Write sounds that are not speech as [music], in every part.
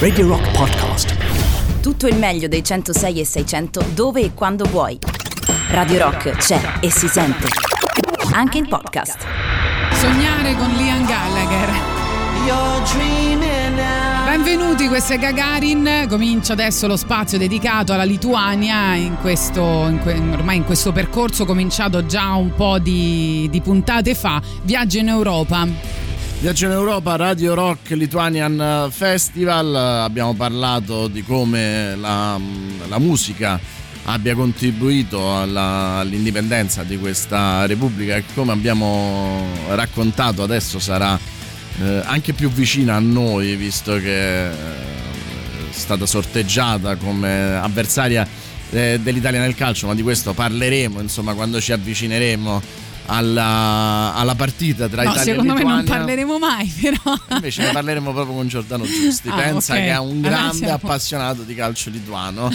Radio Rock Podcast. Tutto il meglio dei 106 e 600 dove e quando vuoi. Radio Rock c'è e si sente. Anche in podcast. Sognare con Liam Gallagher. Benvenuti, questo è Gagarin. Comincia adesso lo spazio dedicato alla Lituania. In questo, in que, ormai in questo percorso cominciato già un po' di, di puntate fa. Viaggio in Europa. Viaggio in Europa, Radio Rock Lithuanian Festival. Abbiamo parlato di come la, la musica abbia contribuito alla, all'indipendenza di questa Repubblica e come abbiamo raccontato adesso sarà eh, anche più vicina a noi visto che eh, è stata sorteggiata come avversaria eh, dell'Italia nel calcio, ma di questo parleremo insomma quando ci avvicineremo alla, alla, partita tra no, Italia e Lituania. Secondo me non parleremo mai, [laughs] però. Invece ne parleremo proprio con Giordano Giusti. Ah, Pensa okay. che è un grande allora siamo... appassionato di calcio lituano,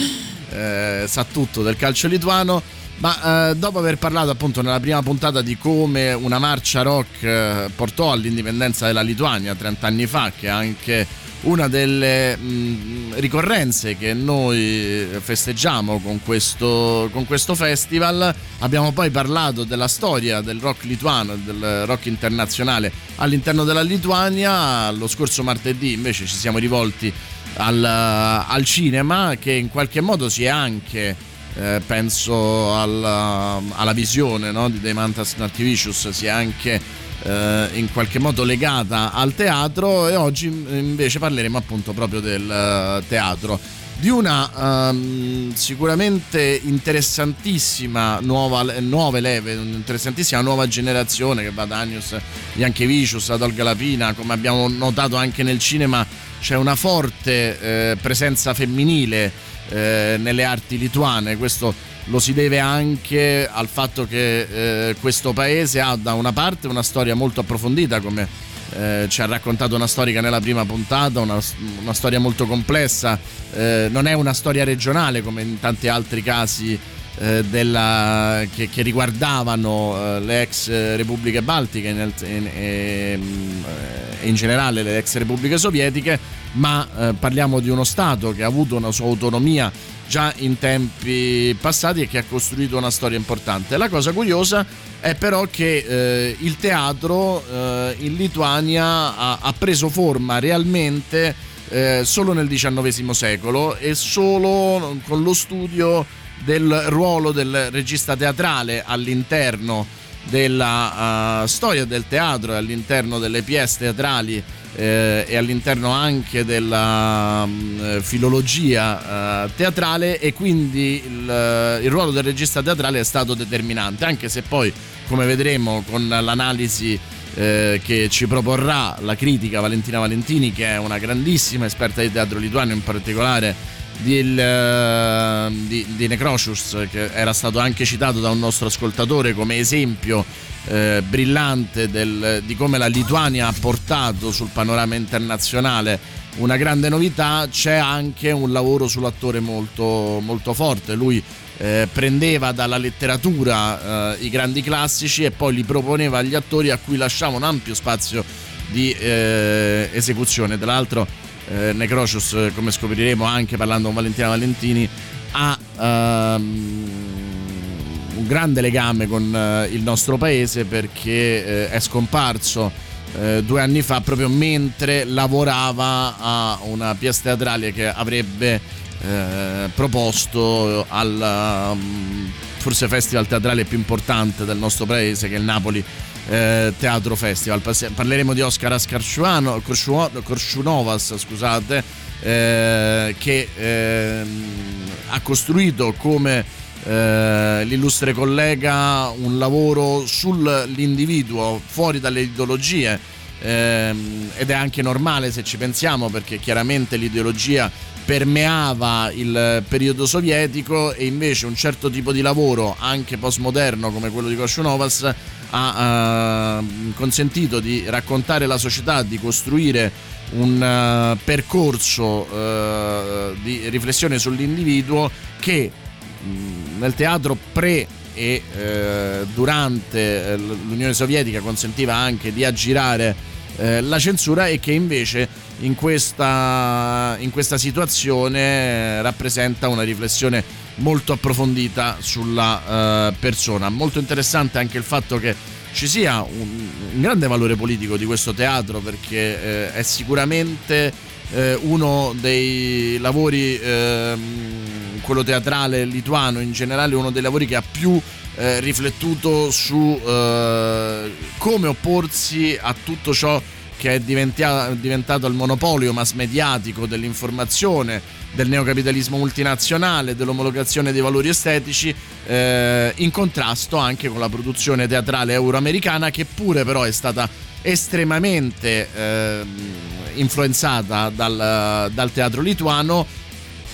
eh, sa tutto del calcio lituano. Ma eh, dopo aver parlato appunto nella prima puntata di come una marcia rock eh, portò all'indipendenza della Lituania 30 anni fa, che anche una delle mh, ricorrenze che noi festeggiamo con questo, con questo festival, abbiamo poi parlato della storia del rock lituano, del rock internazionale all'interno della Lituania. Lo scorso martedì invece ci siamo rivolti al, al cinema che in qualche modo si è anche eh, penso alla, alla visione no, di Demantas Nartivicius sia anche eh, in qualche modo legata al teatro e oggi invece parleremo appunto proprio del uh, teatro. Di una um, sicuramente interessantissima nuova, nuove leve, un'interessantissima nuova generazione che va da Agnius Jankevicius ad Olga Lapina, come abbiamo notato anche nel cinema c'è una forte eh, presenza femminile eh, nelle arti lituane. Questo lo si deve anche al fatto che eh, questo paese ha da una parte una storia molto approfondita, come eh, ci ha raccontato una storica nella prima puntata, una, una storia molto complessa, eh, non è una storia regionale come in tanti altri casi. Eh, della, che, che, riguardavano eh, le ex repubbliche baltiche e in, in, in, generale le ex repubbliche sovietiche, ma eh, parliamo di uno Stato che ha avuto una sua autonomia già in tempi passati e che ha costruito una storia importante. La cosa curiosa è però che eh, il teatro eh, in Lituania ha, ha, preso forma realmente eh, solo nel XIX secolo e solo con lo studio del ruolo del regista teatrale all'interno della uh, storia del teatro e all'interno delle pièce teatrali eh, e all'interno anche della um, filologia uh, teatrale e quindi il, il, ruolo del regista teatrale è stato determinante anche se poi come vedremo con l'analisi eh, che ci proporrà la critica Valentina Valentini che è una grandissima esperta di teatro lituano in particolare di, di, di Necrocius che era stato anche citato da un nostro ascoltatore come esempio eh, brillante del, di come la Lituania ha portato sul panorama internazionale. Una grande novità c'è anche un lavoro sull'attore molto, molto forte. Lui eh, prendeva dalla letteratura eh, i grandi classici e poi li proponeva agli attori a cui lasciava un ampio spazio di eh, esecuzione. Tra l'altro eh, Necrocius, come scopriremo anche parlando con Valentina Valentini, ha um, un grande legame con uh, il nostro paese perché uh, è scomparso uh, due anni fa proprio mentre lavorava a una pièce teatrale che avrebbe proposto al um, forse festival teatrale più importante del nostro paese che è il Napoli eh, Teatro Festival. Parleremo di Oscar Ascarciuano, Korchunovas, scusate, eh, che eh, ha costruito come eh, l'illustre collega un lavoro sull'individuo, fuori dalle ideologie. Ehm, ed è anche normale se ci pensiamo perché chiaramente l'ideologia permeava il periodo sovietico e invece un certo tipo di lavoro anche postmoderno come quello di Koshunovas ha uh, consentito di raccontare la società, di costruire un uh, percorso uh, di riflessione sull'individuo che mh, nel teatro pre e durante l'Unione Sovietica consentiva anche di aggirare la censura e che invece in questa, in questa situazione rappresenta una riflessione molto approfondita sulla eh, persona. Molto interessante anche il fatto che ci sia un, un grande valore politico di questo teatro perché eh, è sicuramente eh, uno dei lavori, ehm, quello teatrale lituano in generale, uno dei lavori che ha più eh, riflettuto su eh, come opporsi a tutto ciò che è diventato il monopolio mass mediatico dell'informazione, del neocapitalismo multinazionale, dell'omologazione dei valori estetici, eh, in contrasto anche con la produzione teatrale euroamericana che pure però è stata estremamente eh, influenzata dal, dal teatro lituano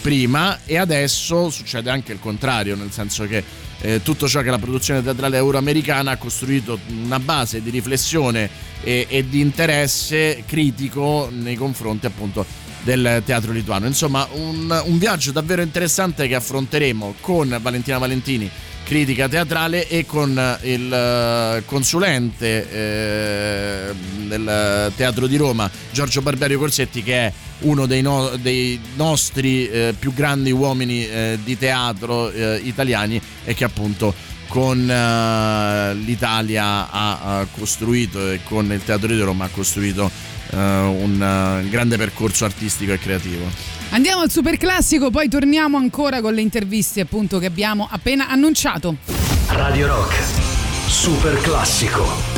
prima e adesso succede anche il contrario, nel senso che eh, tutto ciò che la produzione teatrale euroamericana ha costruito una base di riflessione e, e di interesse critico nei confronti appunto del teatro lituano. Insomma, un, un viaggio davvero interessante che affronteremo con Valentina Valentini critica teatrale e con il eh, consulente eh, del Teatro di Roma, Giorgio Barberio Corsetti, che è uno dei, no, dei nostri eh, più grandi uomini eh, di teatro eh, italiani e che appunto con l'Italia ha costruito e con il Teatro di Roma ha costruito un grande percorso artistico e creativo. Andiamo al super classico, poi torniamo ancora con le interviste appunto che abbiamo appena annunciato. Radio Rock, super classico.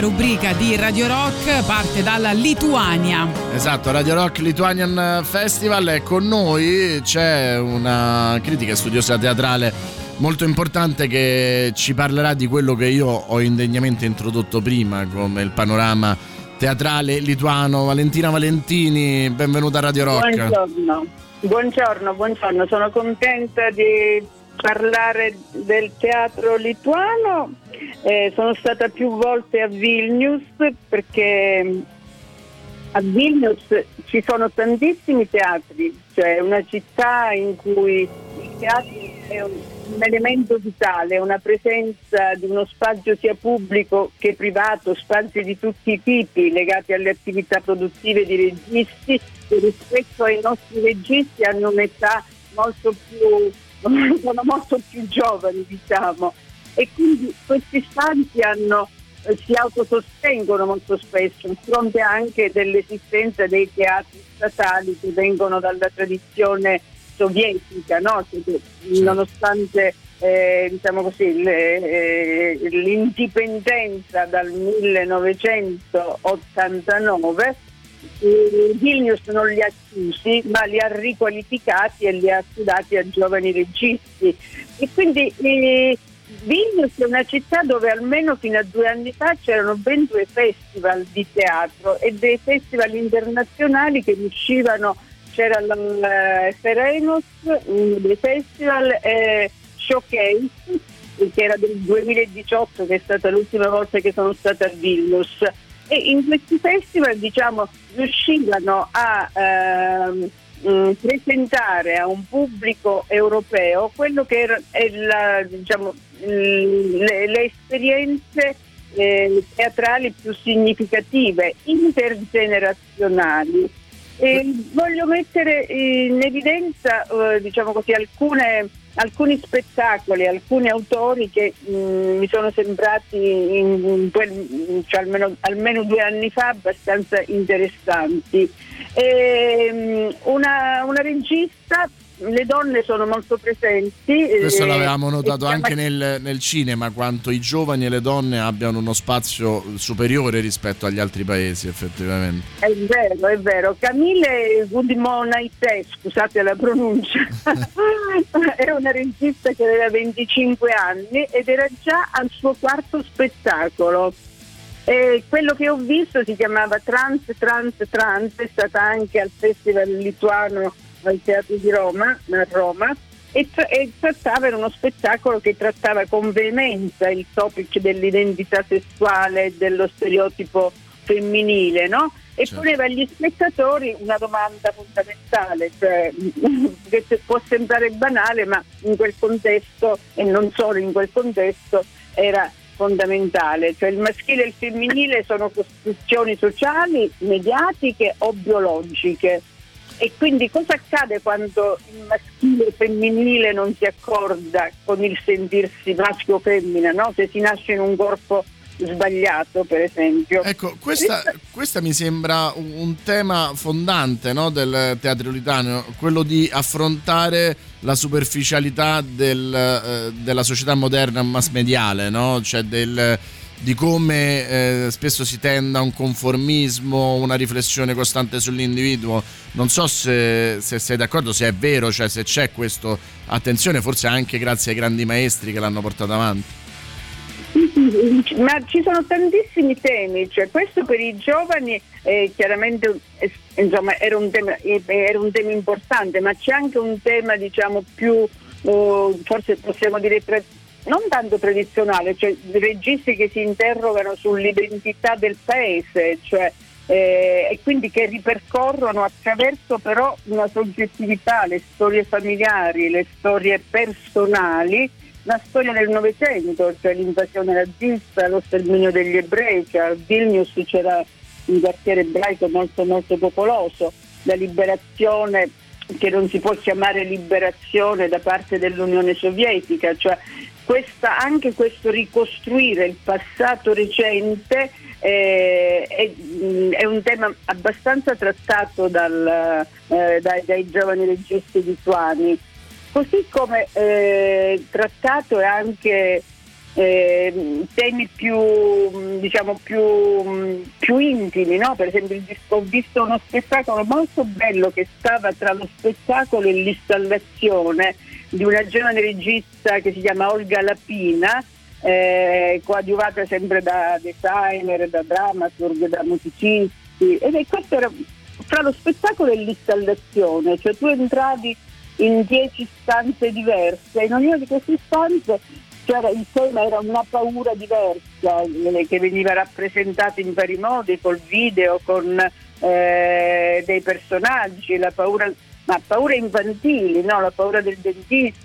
Rubrica di Radio Rock parte dalla Lituania. Esatto, Radio Rock Lithuanian Festival e con noi c'è una critica studiosa teatrale molto importante che ci parlerà di quello che io ho indegnamente introdotto prima come il panorama teatrale lituano. Valentina Valentini, benvenuta a Radio Rock. Buongiorno, buongiorno, buongiorno. sono contenta di parlare del teatro lituano. Eh, sono stata più volte a Vilnius perché a Vilnius ci sono tantissimi teatri, cioè una città in cui il teatro è un, un elemento vitale, una presenza di uno spazio sia pubblico che privato, spazi di tutti i tipi legati alle attività produttive di registi che rispetto ai nostri registi hanno un'età molto più [laughs] sono molto più giovani, diciamo, e quindi questi spazi hanno, eh, si autosostengono molto spesso, a fronte anche dell'esistenza dei teatri statali che vengono dalla tradizione sovietica, no? che, nonostante eh, diciamo così, le, eh, l'indipendenza dal 1989 Vilnius non li ha chiusi ma li ha riqualificati e li ha affidati a giovani registi. E quindi eh, Vilnius è una città dove almeno fino a due anni fa c'erano ben due festival di teatro e dei festival internazionali che riuscivano. C'era il Serenos, uno dei festival, eh, Showcase che era del 2018 che è stata l'ultima volta che sono stata a Vilnius e in questi festival diciamo, riuscivano a ehm, mh, presentare a un pubblico europeo quello che era, la, diciamo, le, le, esperienze eh, teatrali più significative, intergenerazionali. E voglio mettere in evidenza eh, diciamo così, alcune alcuni spettacoli, alcuni autori che mh, mm, mi sono sembrati in, in quel, cioè almeno, almeno, due anni fa abbastanza interessanti. E, mh, una, una regista le donne sono molto presenti. Questo eh, l'avevamo notato anche nel, nel, cinema, quanto i giovani e le donne abbiano uno spazio superiore rispetto agli altri paesi, effettivamente. È vero, è vero. Camille Goudimonaite, scusate la pronuncia, [laughs] [laughs] è una regista che aveva 25 anni ed era già al suo quarto spettacolo. E quello che ho visto si chiamava Trans, Trans, Trans, è stata anche al Festival Lituano al Teatro di Roma, a Roma, e, tra- e trattava, era uno spettacolo che trattava con veemenza il topic dell'identità sessuale, dello stereotipo femminile, no? E certo. poneva agli spettatori una domanda fondamentale, cioè, [laughs] che può sembrare banale, ma in quel contesto, e non solo in quel contesto, era fondamentale, cioè il maschile e il femminile sono costruzioni sociali, mediatiche o biologiche e quindi cosa accade quando il maschile e il femminile non si accorda con il sentirsi maschio o femmina, no? se si nasce in un corpo sbagliato per esempio. Ecco, questa, questa mi sembra un tema fondante no, del teatro litano, quello di affrontare la superficialità del, eh, della società moderna mass mediale, no? cioè del di come eh, spesso si tenda a un conformismo, una riflessione costante sull'individuo. Non so se, se, sei d'accordo, se è vero, cioè se c'è questa attenzione, forse anche grazie ai grandi maestri che l'hanno portata avanti. Ma ci sono tantissimi temi, cioè questo per i giovani eh, chiaramente eh, insomma, era, un tema, eh, era, un tema, importante, ma c'è anche un tema diciamo più, uh, forse possiamo dire non tanto tradizionale, cioè registi che si interrogano sull'identità del paese, cioè, eh, e quindi che ripercorrono attraverso però una soggettività, le storie familiari, le storie personali, la storia del Novecento, cioè l'invasione nazista, lo sterminio degli ebrei, cioè a Vilnius c'era un quartiere ebraico molto molto popoloso, la liberazione che non si può chiamare liberazione da parte dell'Unione Sovietica, cioè questa, anche questo ricostruire il passato recente eh, è, è, un tema abbastanza trattato dal, eh, dai, dai, giovani registi lituani, così come eh, trattato è anche eh, temi più, diciamo, più, più intimi, no? per esempio ho visto uno spettacolo molto bello che stava tra lo spettacolo e l'installazione di una giovane regista che si chiama Olga Lapina, eh, coadiuvata sempre da designer, da dramaturg, da musicisti ed è questo era fra lo spettacolo e l'installazione, cioè tu entravi in dieci stanze diverse, in ognuna di queste stanze c'era il tema era una paura diversa eh, che veniva rappresentata in vari modi, col video, con eh, dei personaggi, la paura ma paure infantili, no? la paura del dentista,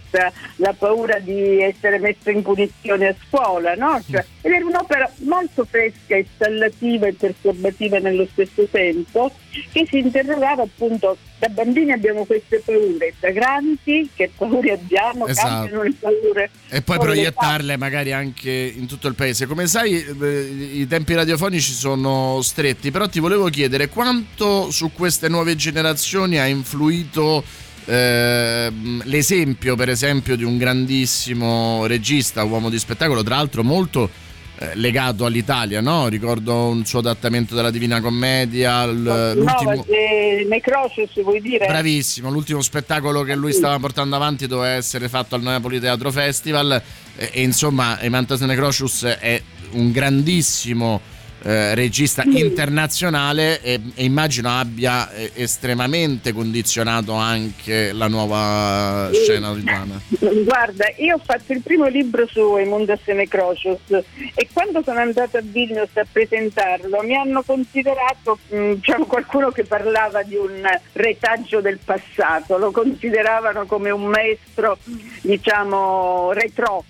la paura di essere messo in punizione a scuola, no? cioè, ed era un'opera molto fresca, installativa e perturbativa nello stesso tempo, che si interrogava appunto, da bambini abbiamo queste paure, da grandi che paure abbiamo, esatto. cambiano le paure. E poi proiettarle magari anche in tutto il paese. Come sai eh, i tempi radiofonici sono stretti, però ti volevo chiedere quanto su queste nuove generazioni ha influito eh, l'esempio per esempio di un grandissimo regista, uomo di spettacolo, tra l'altro molto eh, legato all'Italia, no? Ricordo un suo adattamento della Divina Commedia. l'ultimo... No, eh, Necrocius vuoi dire? Bravissimo, l'ultimo spettacolo che lui stava portando avanti doveva essere fatto al Napoli Teatro Festival e, e insomma Emantas Necrocius è un grandissimo eh, regista internazionale e, e, immagino abbia eh, estremamente condizionato anche la nuova scena lituana. Guarda, io ho fatto il primo libro su Emundas Necrocius e quando sono andata a Vilnius a presentarlo mi hanno considerato mm, diciamo, qualcuno che parlava di un retaggio del passato, lo consideravano come un maestro diciamo retro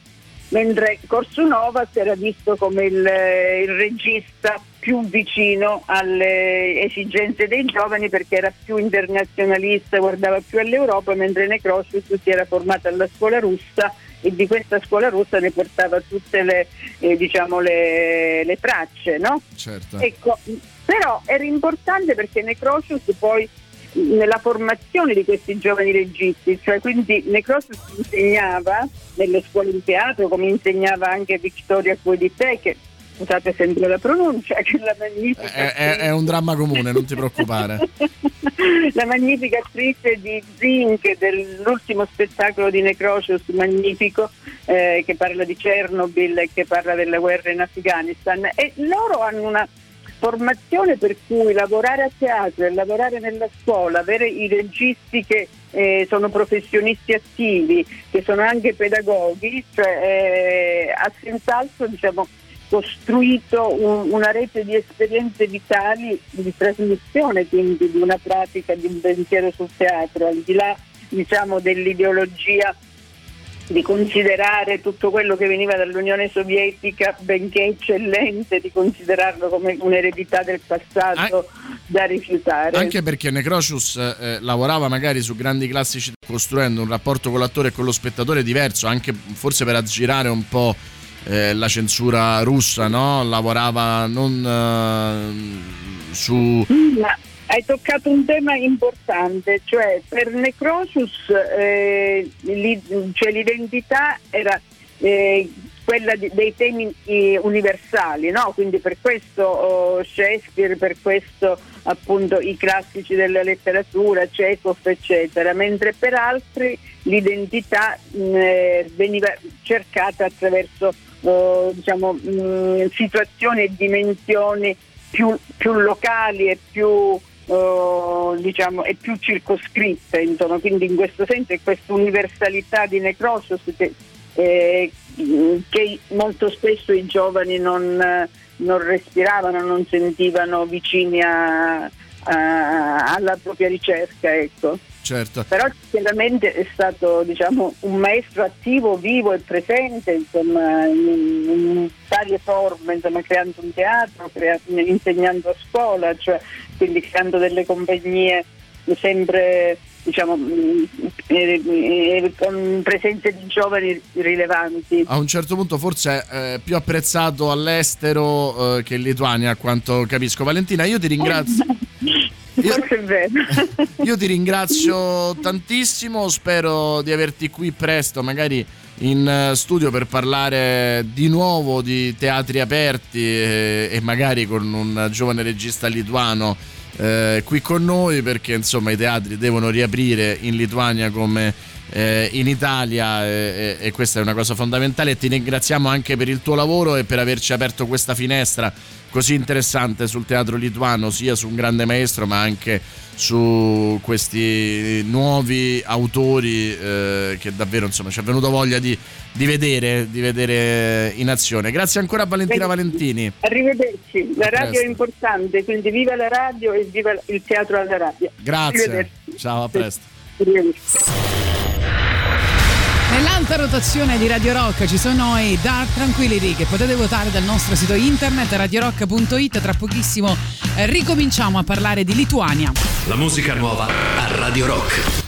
mentre Corsunova si era visto come il, il, regista più vicino alle esigenze dei giovani perché era più internazionalista, guardava più all'Europa, mentre Necrocius si era formato alla scuola russa e di questa scuola russa ne portava tutte le, eh, diciamo le, le tracce. No? Certo. Ecco, però era importante perché Necrocius poi nella formazione di questi giovani registi, cioè quindi Necrosis insegnava nelle scuole di teatro, come insegnava anche Victoria Cuedite, che scusate sempre la pronuncia, [laughs] che è la magnifica... È, è, è un dramma comune, non ti preoccupare. [laughs] la magnifica attrice di Zink dell'ultimo spettacolo di Necrocius, magnifico, eh, che parla di Chernobyl e che parla della guerra in Afghanistan. E loro hanno una formazione per cui lavorare a teatro e lavorare nella scuola, avere i registi che eh, sono professionisti attivi, che sono anche pedagoghi, cioè, eh, ha senz'altro diciamo, costruito un, una rete di esperienze vitali di trasmissione quindi di una pratica, di un pensiero sul teatro, al di là diciamo, dell'ideologia di considerare tutto quello che veniva dall'Unione Sovietica, benché eccellente, di considerarlo come un'eredità del passato An- da rifiutare. Anche perché Necrocius eh, lavorava magari su grandi classici costruendo un rapporto con l'attore e con lo spettatore diverso, anche forse per aggirare un po' eh, la censura russa, no? Lavorava non eh, su... Ma hai toccato un tema importante, cioè per Necrosus eh, cioè l'identità era eh, quella di, dei temi eh, universali, no? quindi per questo oh, Shakespeare, per questo appunto i classici della letteratura, Chekhov eccetera, mentre per altri l'identità mh, eh, veniva cercata attraverso oh, diciamo, mh, situazioni e dimensioni più, più locali e più Uh, diciamo, è più circoscritta, insomma, quindi in questo senso è questa universalità di Necrosos che, eh, che molto spesso i giovani non, non, respiravano, non sentivano vicini a, a, alla propria ricerca. Ecco. Certo. Però chiaramente è stato diciamo, un maestro attivo, vivo e presente insomma, in, in, varie forme, insomma, creando un teatro, creando, insegnando a scuola, cioè, quindi creando delle compagnie sempre diciamo, mm, eh, eh, con presenze di giovani rilevanti. A un certo punto forse eh, più apprezzato all'estero che in Lituania, a quanto capisco. Valentina, io ti ringrazio. [laughs] Io, Forse è vero. [laughs] io ti ringrazio tantissimo, spero di averti qui presto, magari in studio per parlare di nuovo di teatri aperti e, e magari con un giovane regista lituano eh, qui con noi perché insomma i teatri devono riaprire in Lituania come eh, in Italia eh, e questa è una cosa fondamentale e ti ringraziamo anche per il tuo lavoro e per averci aperto questa finestra così interessante sul teatro lituano sia su un grande maestro ma anche su questi nuovi autori eh, che davvero insomma ci è venuto voglia di, di, vedere, di vedere in azione. Grazie ancora a Valentina Valentini. Arrivederci, la radio è importante, quindi viva la radio e viva il teatro alla radio. Grazie, ciao, a presto. Nell'alta rotazione di Radio Rock ci sono i Dark Tranquility che potete votare dal nostro sito internet radiorock.it. Tra pochissimo eh, ricominciamo a parlare di Lituania. La musica nuova a Radio Rock.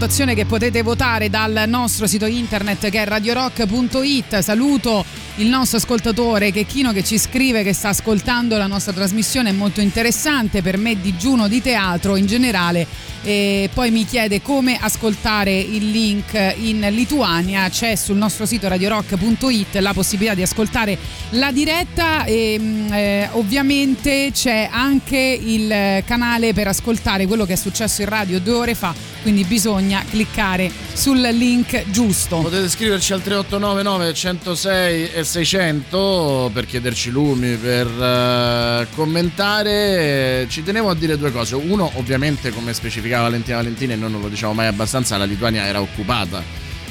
Alta rotazione che potete votare dal nostro sito internet che è radiorock.it. Saluto il nostro ascoltatore Checchino che ci scrive che sta ascoltando la nostra trasmissione, è molto interessante per me digiuno di teatro in generale e poi mi chiede come ascoltare il link in Lituania, c'è sul nostro sito radiorock.it la possibilità di ascoltare la diretta e mm, eh, ovviamente c'è anche il canale per ascoltare quello che è successo in radio due ore fa, quindi bisogna cliccare sul link giusto. Potete scriverci al 3899 106 e 600 per chiederci lumi, per uh, commentare. Ci tenevo a dire due cose. Uno, ovviamente, come specificava Valentina Valentina, e noi non lo diciamo mai abbastanza, la Lituania era occupata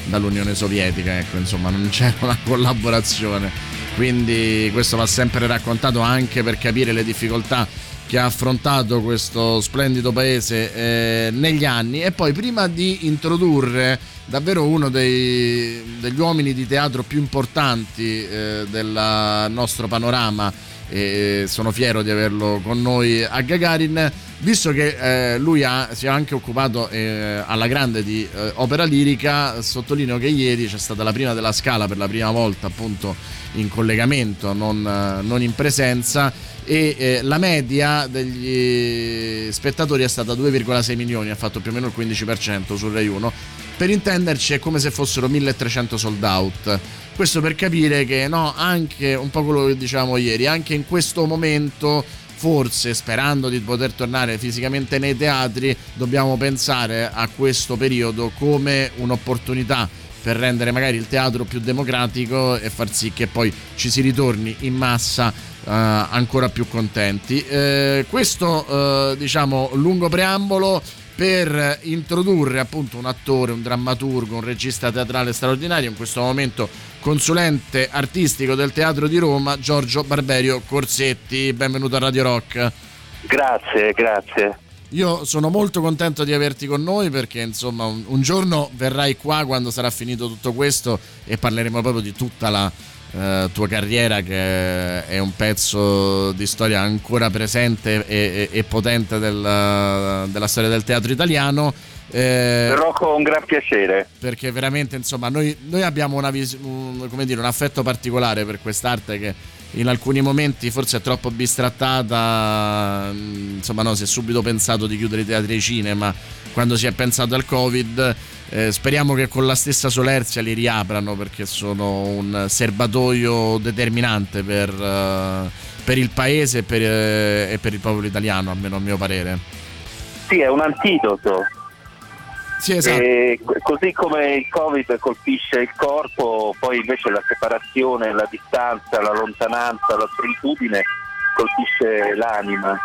dall'Unione Sovietica, ecco, insomma, non c'era una collaborazione. Quindi questo va sempre raccontato anche per capire le difficoltà che ha affrontato questo splendido paese eh, negli anni. E poi prima di introdurre davvero uno dei, degli uomini di teatro più importanti eh, del nostro panorama e sono fiero di averlo con noi a Gagarin visto che eh, lui ha, si è anche occupato eh, alla grande di eh, opera lirica sottolineo che ieri c'è stata la prima della scala per la prima volta appunto in collegamento non, non in presenza e eh, la media degli spettatori è stata 2,6 milioni, ha fatto più o meno il 15% sul Rai 1. Per intenderci è come se fossero 1300 sold out. Questo per capire che no, anche un po' quello che dicevamo ieri, anche in questo momento forse sperando di poter tornare fisicamente nei teatri, dobbiamo pensare a questo periodo come un'opportunità per rendere magari il teatro più democratico e far sì che poi ci si ritorni in massa Uh, ancora più contenti. Uh, questo, uh, diciamo, lungo preambolo per introdurre appunto un attore, un drammaturgo, un regista teatrale straordinario, in questo momento consulente artistico del Teatro di Roma, Giorgio Barberio Corsetti. Benvenuto a Radio Rock. Grazie, grazie. Io sono molto contento di averti con noi perché insomma un, un giorno verrai qua quando sarà finito tutto questo e parleremo proprio di tutta la eh, tua carriera che è un pezzo di storia ancora presente e, e, e potente del, della storia del teatro italiano. Eh, Rocco, un gran piacere. Perché veramente, insomma, noi, noi abbiamo una vis- un, dire, un affetto particolare per quest'arte che in alcuni momenti forse è troppo bistrattata. Insomma, no, si è subito pensato di chiudere i teatri e i cinema quando si è pensato al Covid eh, speriamo che con la stessa solerzia li riaprano perché sono un serbatoio determinante per, uh, per il paese e per, uh, e per, il popolo italiano, almeno a mio parere. Sì, è un antidoto. Sì, esatto. E così come il Covid colpisce il corpo, poi invece la separazione, la distanza, la lontananza, la solitudine colpisce l'anima.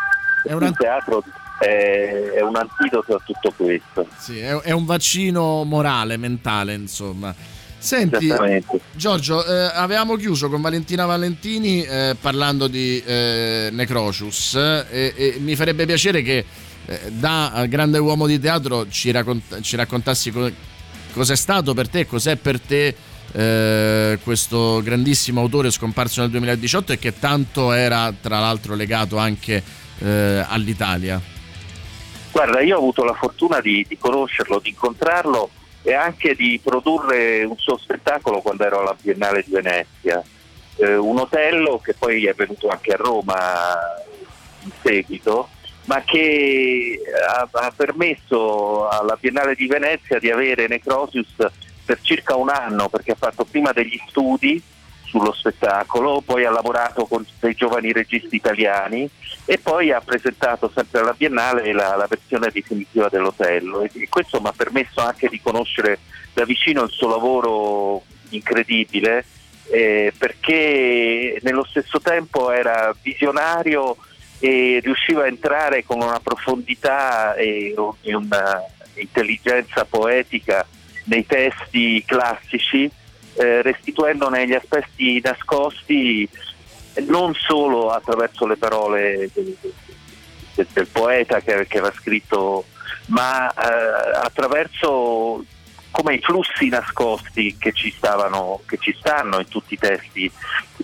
È un Il teatro è, un antidoto a tutto questo. Sì, è, un vaccino morale, mentale, insomma. Senti, Giorgio, eh, avevamo chiuso con Valentina Valentini eh, parlando di eh, Necrocius e, e, mi farebbe piacere che eh, da grande uomo di teatro ci, raccont- ci raccontassi co- cos'è stato per te, cos'è per te eh, questo grandissimo autore scomparso nel 2018 e che tanto era tra l'altro legato anche eh, all'Italia. Guarda, io ho avuto la fortuna di, di conoscerlo, di incontrarlo e anche di produrre un suo spettacolo quando ero alla Biennale di Venezia. Eh, un Otello che poi è venuto anche a Roma in seguito, ma che ha, ha, permesso alla Biennale di Venezia di avere Necrosius per circa un anno, perché ha fatto prima degli studi sullo spettacolo, poi ha lavorato con dei giovani registi italiani e poi ha presentato sempre alla Biennale la, la versione definitiva dell'Otello. E, e questo mi ha permesso anche di conoscere da vicino il suo lavoro incredibile eh, perché nello stesso tempo era visionario e riusciva a entrare con una profondità e una intelligenza poetica nei testi classici eh, restituendone gli aspetti nascosti non solo attraverso le parole del, del, del poeta che, che, aveva scritto, ma eh, attraverso come i flussi nascosti che ci, stavano, che ci stanno in tutti i testi,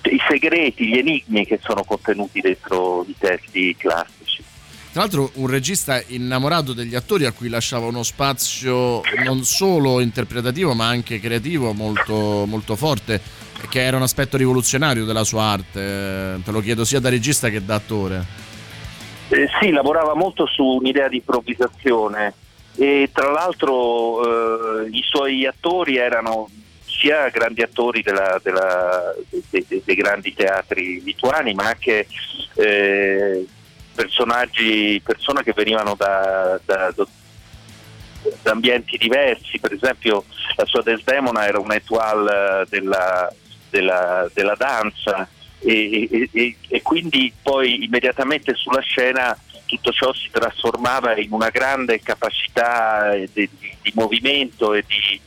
i segreti, gli enigmi che sono contenuti dentro i testi classici. Tra l'altro un regista innamorato degli attori a cui lasciava uno spazio non solo interpretativo ma anche creativo molto, molto forte. che era un aspetto rivoluzionario della sua arte, te lo chiedo sia da regista che da attore. Eh, sì, lavorava molto su un'idea di improvvisazione e tra l'altro eh, i suoi attori erano sia grandi attori della, della, dei, dei, grandi teatri lituani ma anche eh, personaggi, persone che venivano da, da, da, ambienti diversi, per esempio la sua Desdemona era un étoile della, della, della danza. E, e, e, quindi poi immediatamente sulla scena tutto ciò si trasformava in una grande capacità di, di movimento e di,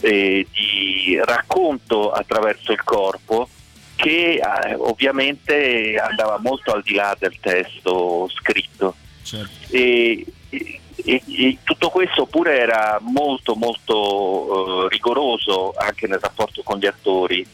e di, racconto attraverso il corpo che eh, ovviamente andava molto al di là del testo scritto. Certo. E, e, e, tutto questo pure era molto molto uh, rigoroso anche nel rapporto con gli attori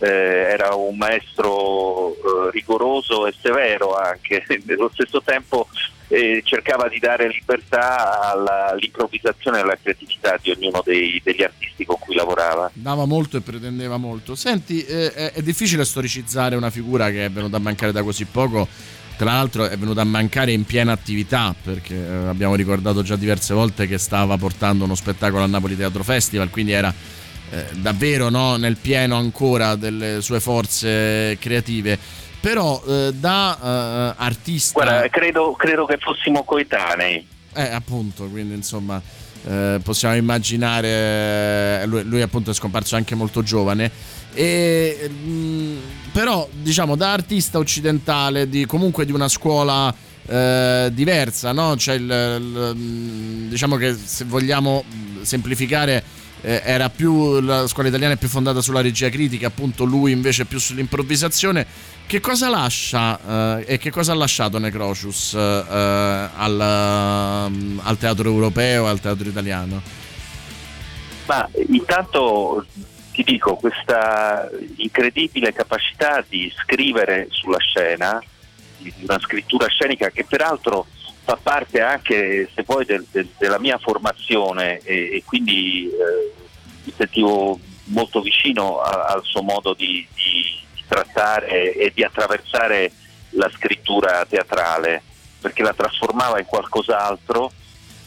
eh, era un maestro eh, rigoroso e severo anche, [laughs] nello stesso tempo eh, cercava di dare libertà all'improvvisazione e alla creatività di ognuno dei, degli artisti con cui lavorava. Dava molto e pretendeva molto. Senti, eh, è, è difficile storicizzare una figura che è venuta a mancare da così poco tra l'altro è venuta a mancare in piena attività perché eh, abbiamo ricordato già diverse volte che stava portando uno spettacolo al Napoli Teatro Festival, quindi era eh, davvero no, nel pieno ancora delle sue forze creative. Però eh, da uh, artista. Guarda, credo, credo, che fossimo coetanei. Eh, appunto, quindi insomma. Eh, possiamo immaginare lui, lui, appunto è scomparso anche molto giovane e, mh, mm, però diciamo da artista occidentale di, comunque di una scuola eh, diversa no? cioè il, il, mm, diciamo che se vogliamo semplificare eh, era più la scuola italiana è più fondata sulla regia critica, appunto lui invece più sull'improvvisazione. Che cosa lascia eh, e che cosa ha lasciato Necrocius eh, eh al, ehm, al, teatro europeo al teatro italiano? Ma intanto ti dico questa incredibile capacità di scrivere sulla scena, una scrittura scenica che peraltro fa parte anche se poi del, del, della mia formazione e, e quindi eh, mi sentivo molto vicino a, al suo modo di, di, di, trattare e di attraversare la scrittura teatrale perché la trasformava in qualcos'altro.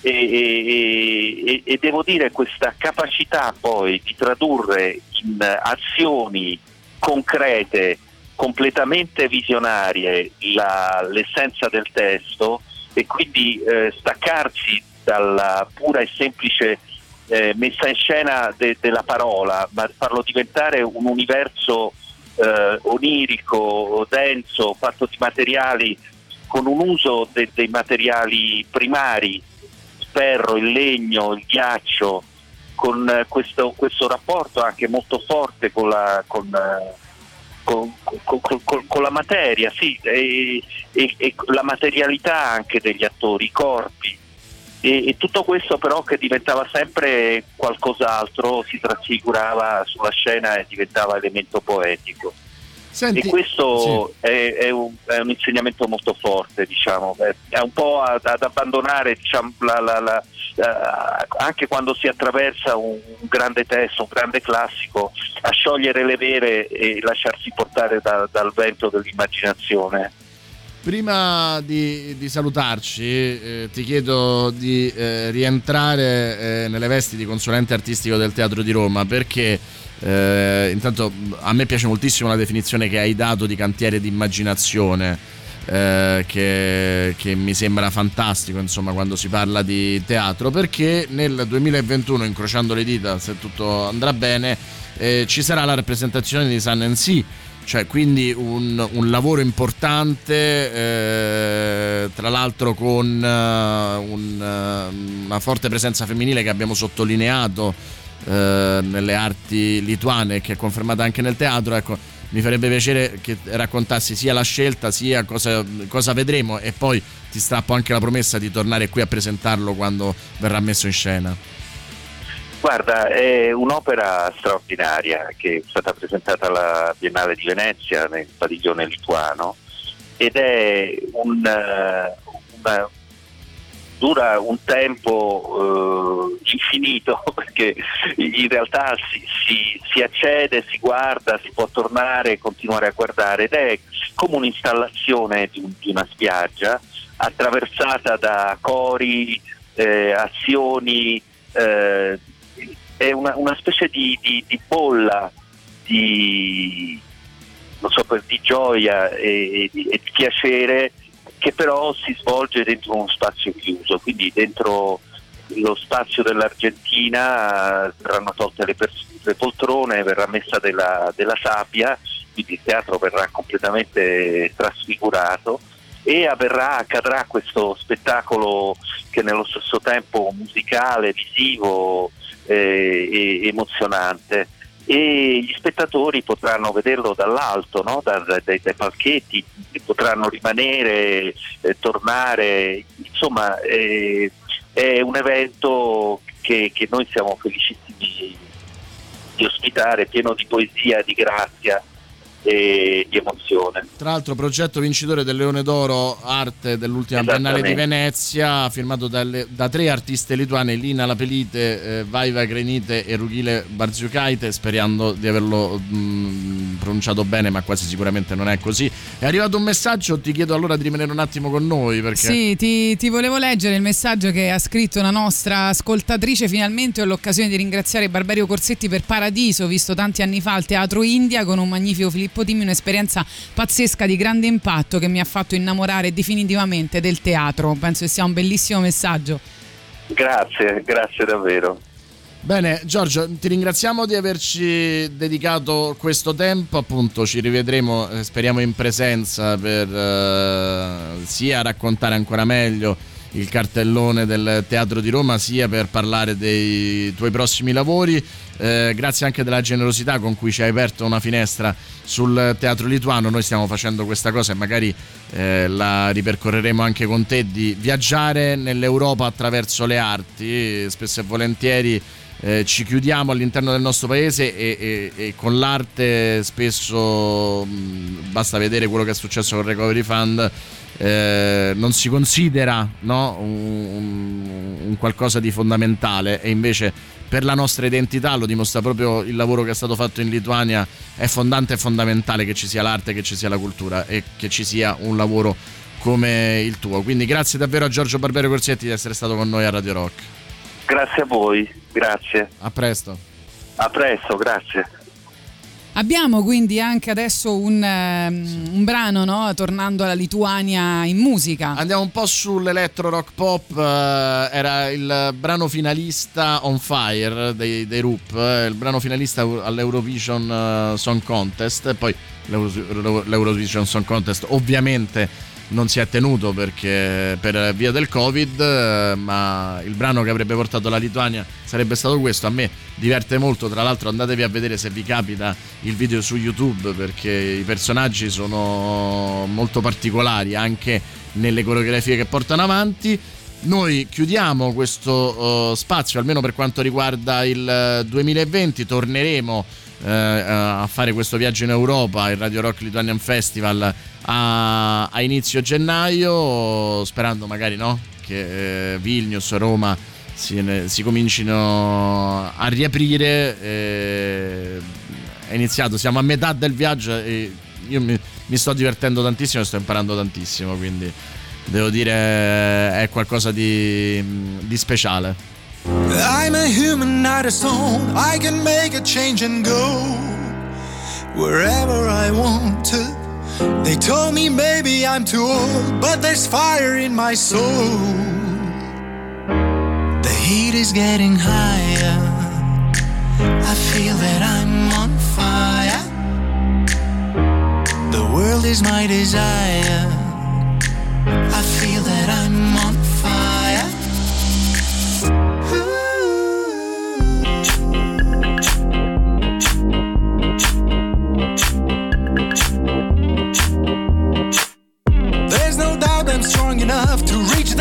E, e, e devo dire questa capacità poi di tradurre in azioni concrete completamente visionarie la, l'essenza del testo e quindi eh, staccarsi dalla pura e semplice eh, messa in scena de- della parola, ma farlo diventare un universo eh, onirico, denso, fatto di materiali con un uso de- dei materiali primari, il ferro, il legno, il ghiaccio, con questo, questo rapporto anche molto forte con la, con, con, con, con la materia, sì, e, e, e, la materialità anche degli attori, i corpi. E, e, tutto questo però che diventava sempre qualcos'altro, si trasfigurava sulla scena e diventava elemento poetico. Senti, e questo sì. è, è, un, è, un, insegnamento molto forte, diciamo. è un po' ad, ad abbandonare diciamo, la, la, la, anche quando si attraversa un, un, grande testo, un grande classico, a sciogliere le vere e lasciarsi portare da, dal vento dell'immaginazione. Prima di, di salutarci, eh, ti chiedo di eh, rientrare eh, nelle vesti di consulente artistico del Teatro di Roma perché eh, intanto a me piace moltissimo la definizione che hai dato di cantiere di immaginazione. Eh, che, che, mi sembra fantastico insomma quando si parla di teatro perché nel 2021 incrociando le dita se tutto andrà bene eh, ci sarà la rappresentazione di and Sea cioè quindi un, un lavoro importante eh, tra l'altro con uh, un, uh, una forte presenza femminile che abbiamo sottolineato eh, nelle arti lituane che è confermata anche nel teatro ecco mi farebbe piacere che raccontassi sia la scelta sia cosa, cosa, vedremo e poi ti strappo anche la promessa di tornare qui a presentarlo quando verrà messo in scena. Guarda, è un'opera straordinaria che è stata presentata alla Biennale di Venezia nel padiglione lituano ed è un, una, dura un tempo infinito [laughs] perché in realtà si, si, si, accede, si guarda, si può tornare e continuare a guardare ed è come un'installazione di, di una spiaggia attraversata da cori, eh, azioni, eh, è una, una specie di, di, di bolla di, so, di gioia e, e, di, piacere che però si svolge dentro uno spazio chiuso, quindi dentro lo spazio dell'Argentina verranno tolte le, pers- le poltrone, verrà messa della, della sabbia, quindi il teatro verrà completamente trasfigurato e avverrà, accadrà questo spettacolo che nello stesso tempo musicale, visivo eh, emozionante e gli spettatori potranno vederlo dall'alto, no? da, da, dai, dai, palchetti, potranno rimanere, eh, tornare, insomma eh, è un evento che, che noi siamo felicissimi di ospitare, pieno di poesia, di grazia e di emozione. Tra l'altro progetto vincitore del Leone d'Oro Arte dell'ultima Biennale di Venezia, firmato dalle, da tre artiste lituane, Lina Lapelite, eh, Vaiva Grenite e Rughile Barziukaite, sperando di averlo mh, mm, pronunciato bene, ma quasi sicuramente non è così. È arrivato un messaggio, ti chiedo allora di rimanere un attimo con noi. Perché... Sì, ti, ti volevo leggere il messaggio che ha scritto una nostra ascoltatrice, finalmente ho l'occasione di ringraziare Barberio Corsetti per Paradiso, visto tanti anni fa al Teatro India con un magnifico Filippo Filippo Dimmi un'esperienza pazzesca di grande impatto che mi ha fatto innamorare definitivamente del teatro. Penso che sia un bellissimo messaggio. Grazie, grazie davvero. Bene, Giorgio, ti ringraziamo di averci dedicato questo tempo, appunto ci rivedremo, eh, speriamo in presenza per uh, sia raccontare ancora meglio il cartellone del Teatro di Roma, sia per parlare dei tuoi prossimi lavori. Eh, grazie anche della generosità con cui ci hai aperto una finestra sul teatro lituano. Noi stiamo facendo questa cosa e magari eh, la ripercorreremo anche con te di viaggiare nell'Europa attraverso le arti. Spesso e volentieri eh, ci chiudiamo all'interno del nostro paese e, e, e con l'arte spesso mh, basta vedere quello che è successo con il Recovery Fund eh, non si considera no, un, un, qualcosa di fondamentale e invece per la nostra identità lo dimostra proprio il lavoro che è stato fatto in Lituania è fondante e fondamentale che ci sia l'arte, che ci sia la cultura e che ci sia un lavoro come il tuo. Quindi grazie davvero a Giorgio Barbero Corsetti di essere stato con noi a Radio Rock. Grazie a voi, grazie. A presto. A presto, grazie. Abbiamo quindi anche adesso un, um, un brano, no? tornando alla Lituania in musica. Andiamo un po' sull'electro rock pop, uh, era il brano finalista On Fire dei, dei Roop, uh, il brano finalista all'Eurovision uh, Song Contest, e poi l'Eurovision Song Contest ovviamente non si è tenuto perché, per via del Covid, eh, ma il brano che avrebbe portato la Lituania sarebbe stato questo. A me diverte molto, tra l'altro andatevi a vedere se vi capita il video su YouTube perché i personaggi sono molto particolari anche nelle coreografie che portano avanti. Noi chiudiamo questo uh, spazio, almeno per quanto riguarda il 2020, torneremo uh, a fare questo viaggio in Europa, il Radio Rock Lithuanian Festival a, a inizio gennaio, sperando magari no, che eh, Vilnius, Roma si, si, comincino a riaprire. Eh, è iniziato, siamo a metà del viaggio e io mi, mi sto divertendo tantissimo e sto imparando tantissimo, quindi devo dire è qualcosa di, di speciale. I'm a human, not a stone. I can make a change and go wherever I want to. They told me maybe I'm too old, but there's fire in my soul. The heat is getting higher. I feel that I'm on fire. The world is my desire. I feel that I'm on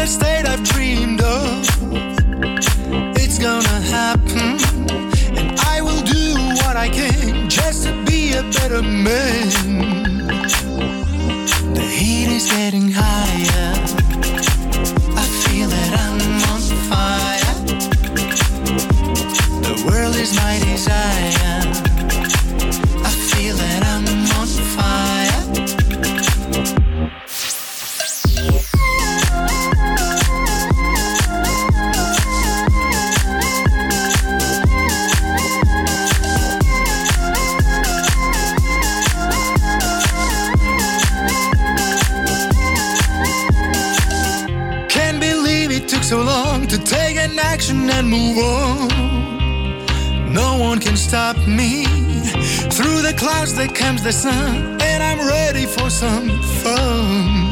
state I've dreamed of. It's gonna happen, and I will do what I can just to be a better man. the sun, and I'm ready for some fun.